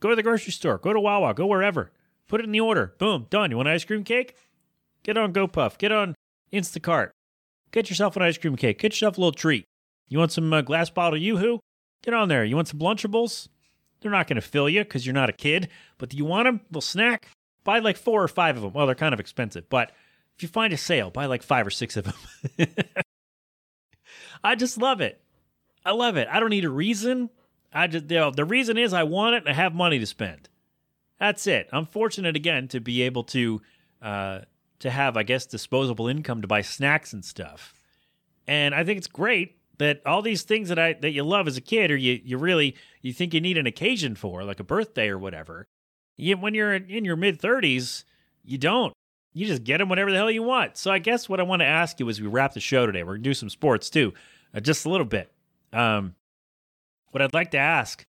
Go to the grocery store, go to Wawa, go wherever. Put it in the order. Boom, done. You want ice cream cake? Get on GoPuff. Get on Instacart. Get yourself an ice cream cake. Get yourself a little treat. You want some uh, glass bottle Yoo-Hoo? Get on there. You want some Lunchables? They're not going to fill you because you're not a kid, but do you want them? Little snack? Buy like four or five of them. Well, they're kind of expensive, but if you find a sale, buy like five or six of them. I just love it. I love it. I don't need a reason. I just you know, the reason is I want it and I have money to spend. That's it. I'm fortunate again to be able to uh, to have, I guess, disposable income to buy snacks and stuff. And I think it's great that all these things that I that you love as a kid, or you you really you think you need an occasion for, like a birthday or whatever. You, when you're in your mid thirties, you don't. You just get them whatever the hell you want. So I guess what I want to ask you as we wrap the show today, we're gonna do some sports too, uh, just a little bit. Um, what I'd like to ask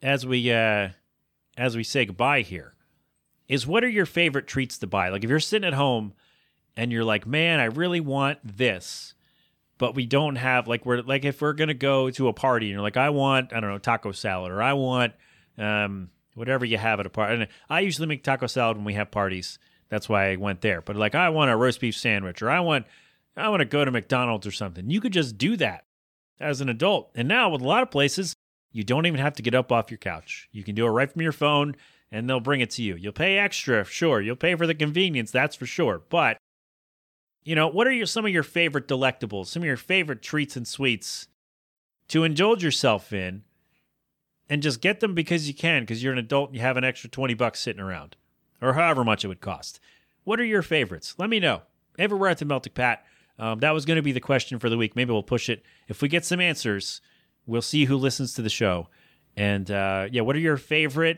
as we uh, as we say goodbye here is what are your favorite treats to buy? Like if you're sitting at home and you're like, man, I really want this, but we don't have like we're like if we're gonna go to a party and you're like, I want I don't know taco salad or I want um, whatever you have at a party. And I usually make taco salad when we have parties. That's why I went there. But like I want a roast beef sandwich or I want I want to go to McDonald's or something. You could just do that as an adult. And now with a lot of places, You don't even have to get up off your couch. You can do it right from your phone and they'll bring it to you. You'll pay extra, sure. You'll pay for the convenience, that's for sure. But you know, what are your, some of your favorite delectables, some of your favorite treats and sweets to indulge yourself in and just get them because you can because you're an adult and you have an extra 20 bucks sitting around or however much it would cost. What are your favorites? Let me know. Everywhere at the Melting Pat. Um, that was going to be the question for the week. Maybe we'll push it. If we get some answers, we'll see who listens to the show. And uh, yeah, what are your favorite,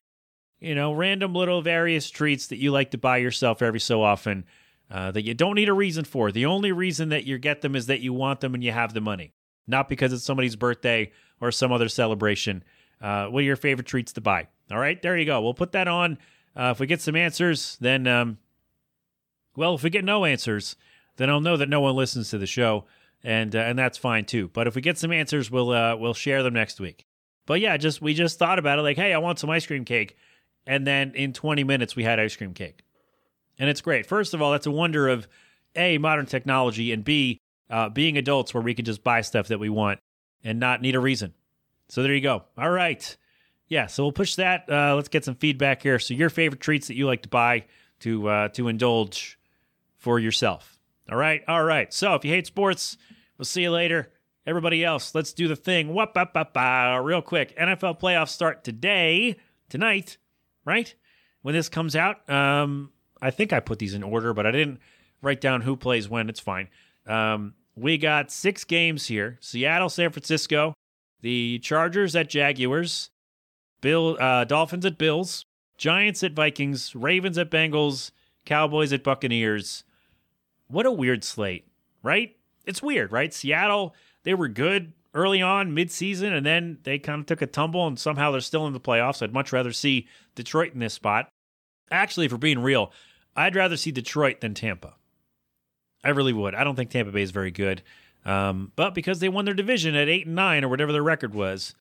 you know, random little various treats that you like to buy yourself every so often uh, that you don't need a reason for? The only reason that you get them is that you want them and you have the money, not because it's somebody's birthday or some other celebration. Uh, what are your favorite treats to buy? All right, there you go. We'll put that on. Uh, if we get some answers, then, um, well, if we get no answers, then I'll know that no one listens to the show, and uh, and that's fine too. But if we get some answers, we'll uh, we'll share them next week. But yeah, just we just thought about it, like, hey, I want some ice cream cake, and then in 20 minutes we had ice cream cake, and it's great. First of all, that's a wonder of a modern technology, and b uh, being adults where we can just buy stuff that we want and not need a reason. So there you go. All right. Yeah, so we'll push that. Uh, let's get some feedback here. So your favorite treats that you like to buy to uh, to indulge for yourself. All right, all right. So if you hate sports, we'll see you later. Everybody else, let's do the thing. Whoop, up, up, real quick. NFL playoffs start today, tonight, right? When this comes out, um, I think I put these in order, but I didn't write down who plays when. It's fine. Um, we got six games here: Seattle, San Francisco, the Chargers at Jaguars, Bill, uh, Dolphins at Bills, Giants at Vikings, Ravens at Bengals, Cowboys at Buccaneers. What a weird slate, right? It's weird, right? Seattle, they were good early on, mid-season, and then they kind of took a tumble, and somehow they're still in the playoffs. I'd much rather see Detroit in this spot. Actually, for being real, I'd rather see Detroit than Tampa. I really would. I don't think Tampa Bay is very good. Um, but because they won their division at eight and nine or whatever their record was,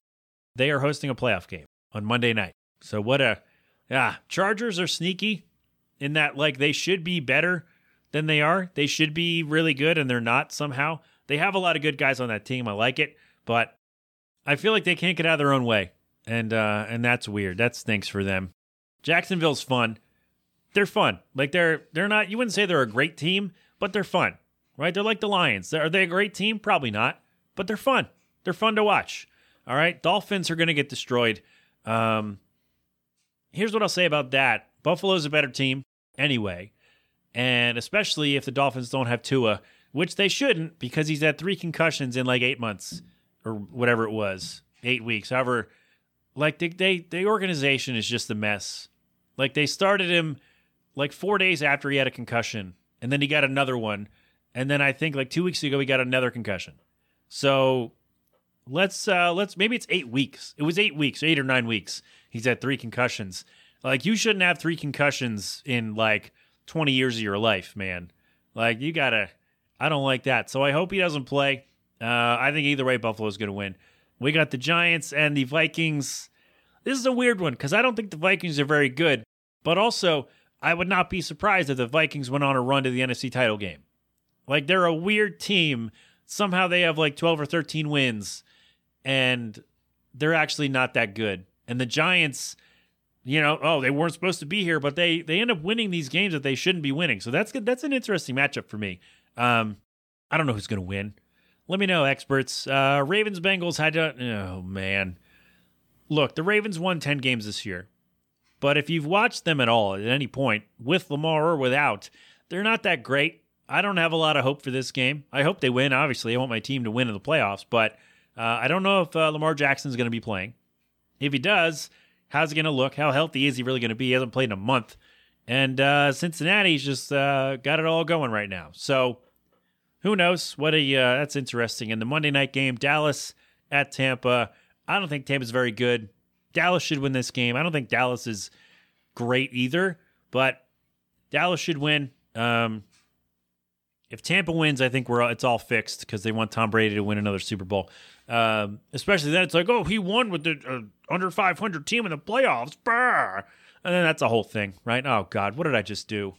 they are hosting a playoff game on Monday night. So what a yeah, Chargers are sneaky in that like they should be better than they are. They should be really good and they're not somehow. They have a lot of good guys on that team. I like it, but I feel like they can't get out of their own way. And uh and that's weird. That stinks for them. Jacksonville's fun. They're fun. Like they're they're not you wouldn't say they're a great team, but they're fun. Right? They're like the Lions. Are they a great team? Probably not, but they're fun. They're fun to watch. All right? Dolphins are going to get destroyed. Um here's what I'll say about that. Buffalo's a better team anyway. And especially if the Dolphins don't have Tua, which they shouldn't because he's had three concussions in like eight months or whatever it was, eight weeks. However, like they, they the organization is just a mess. Like they started him like four days after he had a concussion, and then he got another one, and then I think like two weeks ago he got another concussion. So let's uh let's maybe it's eight weeks. It was eight weeks, eight or nine weeks. He's had three concussions. Like you shouldn't have three concussions in like 20 years of your life, man. Like you gotta. I don't like that. So I hope he doesn't play. Uh, I think either way, Buffalo's gonna win. We got the Giants and the Vikings. This is a weird one because I don't think the Vikings are very good, but also I would not be surprised if the Vikings went on a run to the NFC title game. Like they're a weird team. Somehow they have like 12 or 13 wins and they're actually not that good. And the Giants, you know, oh, they weren't supposed to be here, but they they end up winning these games that they shouldn't be winning. So that's good. That's an interesting matchup for me. Um, I don't know who's going to win. Let me know, experts. Uh, Ravens Bengals had to. Oh man, look, the Ravens won ten games this year, but if you've watched them at all at any point, with Lamar or without, they're not that great. I don't have a lot of hope for this game. I hope they win. Obviously, I want my team to win in the playoffs, but uh, I don't know if uh, Lamar Jackson is going to be playing. If he does, how's he going to look? How healthy is he really going to be? He hasn't played in a month. And uh, Cincinnati's just uh, got it all going right now. So who knows? What a uh, that's interesting. In the Monday night game, Dallas at Tampa. I don't think Tampa's very good. Dallas should win this game. I don't think Dallas is great either, but Dallas should win. Um, if Tampa wins, I think we're it's all fixed because they want Tom Brady to win another Super Bowl. Um, especially then, it's like, oh, he won with the uh, under 500 team in the playoffs. Brr. And then that's a whole thing, right? Oh God, what did I just do?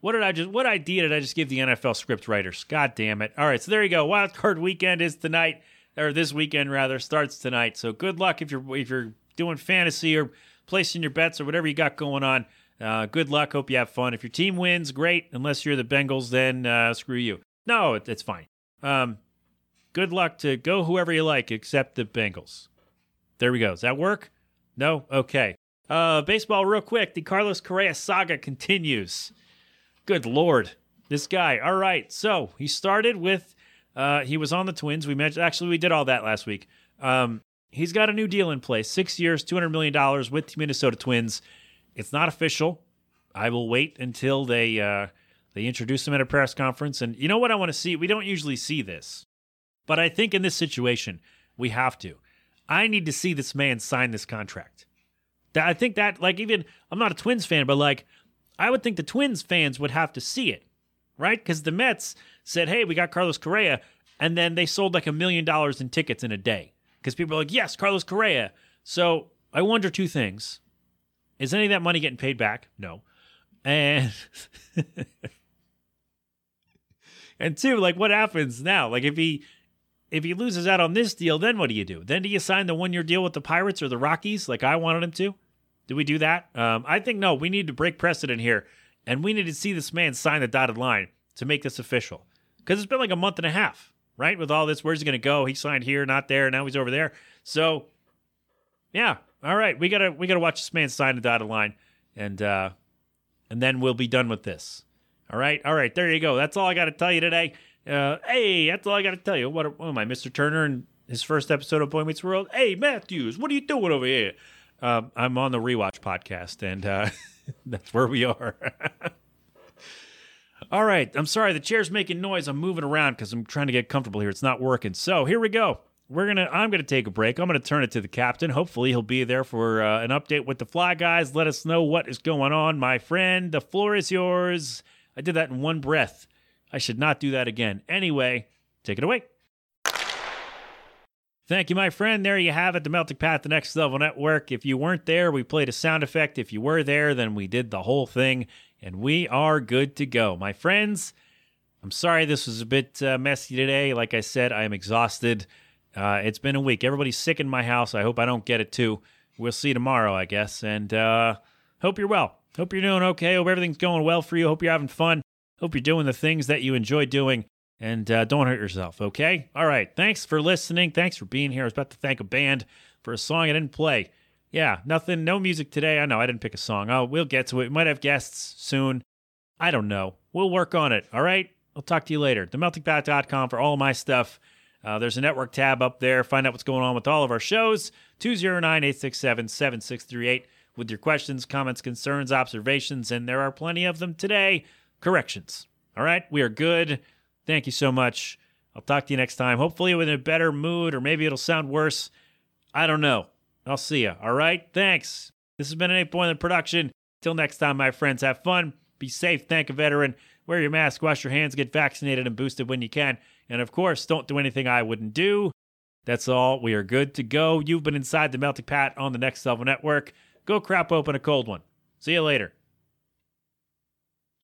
What did I just? What idea did I just give the NFL script writers? God damn it! All right, so there you go. Wild Card Weekend is tonight. or this weekend rather, starts tonight. So good luck if you're if you're doing fantasy or placing your bets or whatever you got going on. Uh, good luck. Hope you have fun. If your team wins, great. Unless you're the Bengals, then uh, screw you. No, it, it's fine. Um, good luck to go whoever you like, except the Bengals. There we go. Does that work? No? Okay. Uh, baseball, real quick. The Carlos Correa saga continues. Good Lord. This guy. All right. So he started with, uh, he was on the Twins. We mentioned, actually, we did all that last week. Um, he's got a new deal in place six years, $200 million with the Minnesota Twins. It's not official. I will wait until they uh, they introduce him at a press conference. And you know what I want to see? We don't usually see this, but I think in this situation we have to. I need to see this man sign this contract. That I think that like even I'm not a Twins fan, but like I would think the Twins fans would have to see it, right? Because the Mets said, "Hey, we got Carlos Correa," and then they sold like a million dollars in tickets in a day because people are like, "Yes, Carlos Correa." So I wonder two things: Is any of that money getting paid back? No, and and two, like what happens now? Like if he if he loses out on this deal, then what do you do? Then do you sign the one year deal with the Pirates or the Rockies like I wanted him to? Do we do that? Um, I think no. We need to break precedent here, and we need to see this man sign the dotted line to make this official. Because it's been like a month and a half, right? With all this, where's he going to go? He signed here, not there. Now he's over there. So, yeah, all right. We gotta we gotta watch this man sign the dotted line, and uh, and then we'll be done with this. All right, all right. There you go. That's all I got to tell you today. Uh, hey, that's all I got to tell you. What, what am I, Mr. Turner, in his first episode of Boy Meets World? Hey, Matthews, what are you doing over here? Uh, I'm on the Rewatch podcast, and uh, that's where we are. all right, I'm sorry. The chair's making noise. I'm moving around because I'm trying to get comfortable here. It's not working. So here we go. We're gonna. I'm gonna take a break. I'm gonna turn it to the captain. Hopefully, he'll be there for uh, an update with the Fly Guys. Let us know what is going on, my friend. The floor is yours. I did that in one breath. I should not do that again. Anyway, take it away. Thank you, my friend. There you have it, the Melting Pat, the Next Level Network. If you weren't there, we played a sound effect. If you were there, then we did the whole thing, and we are good to go. My friends, I'm sorry this was a bit uh, messy today. Like I said, I am exhausted. Uh, it's been a week. Everybody's sick in my house. I hope I don't get it too. We'll see tomorrow, I guess. And uh, hope you're well. Hope you're doing okay. Hope everything's going well for you. Hope you're having fun. Hope you're doing the things that you enjoy doing and uh, don't hurt yourself, okay? All right. Thanks for listening. Thanks for being here. I was about to thank a band for a song I didn't play. Yeah, nothing, no music today. I know I didn't pick a song. Oh, we'll get to it. We might have guests soon. I don't know. We'll work on it. All right. I'll talk to you later. TheMeltingPat.com for all my stuff. Uh, there's a network tab up there. Find out what's going on with all of our shows. 209 867 7638 with your questions, comments, concerns, observations, and there are plenty of them today. Corrections. All right. We are good. Thank you so much. I'll talk to you next time. Hopefully, with a better mood, or maybe it'll sound worse. I don't know. I'll see you. All right. Thanks. This has been an 8 Point production. Till next time, my friends, have fun. Be safe. Thank a veteran. Wear your mask. Wash your hands. Get vaccinated and boosted when you can. And of course, don't do anything I wouldn't do. That's all. We are good to go. You've been inside the Melting Pat on the Next Level Network. Go crap open a cold one. See you later.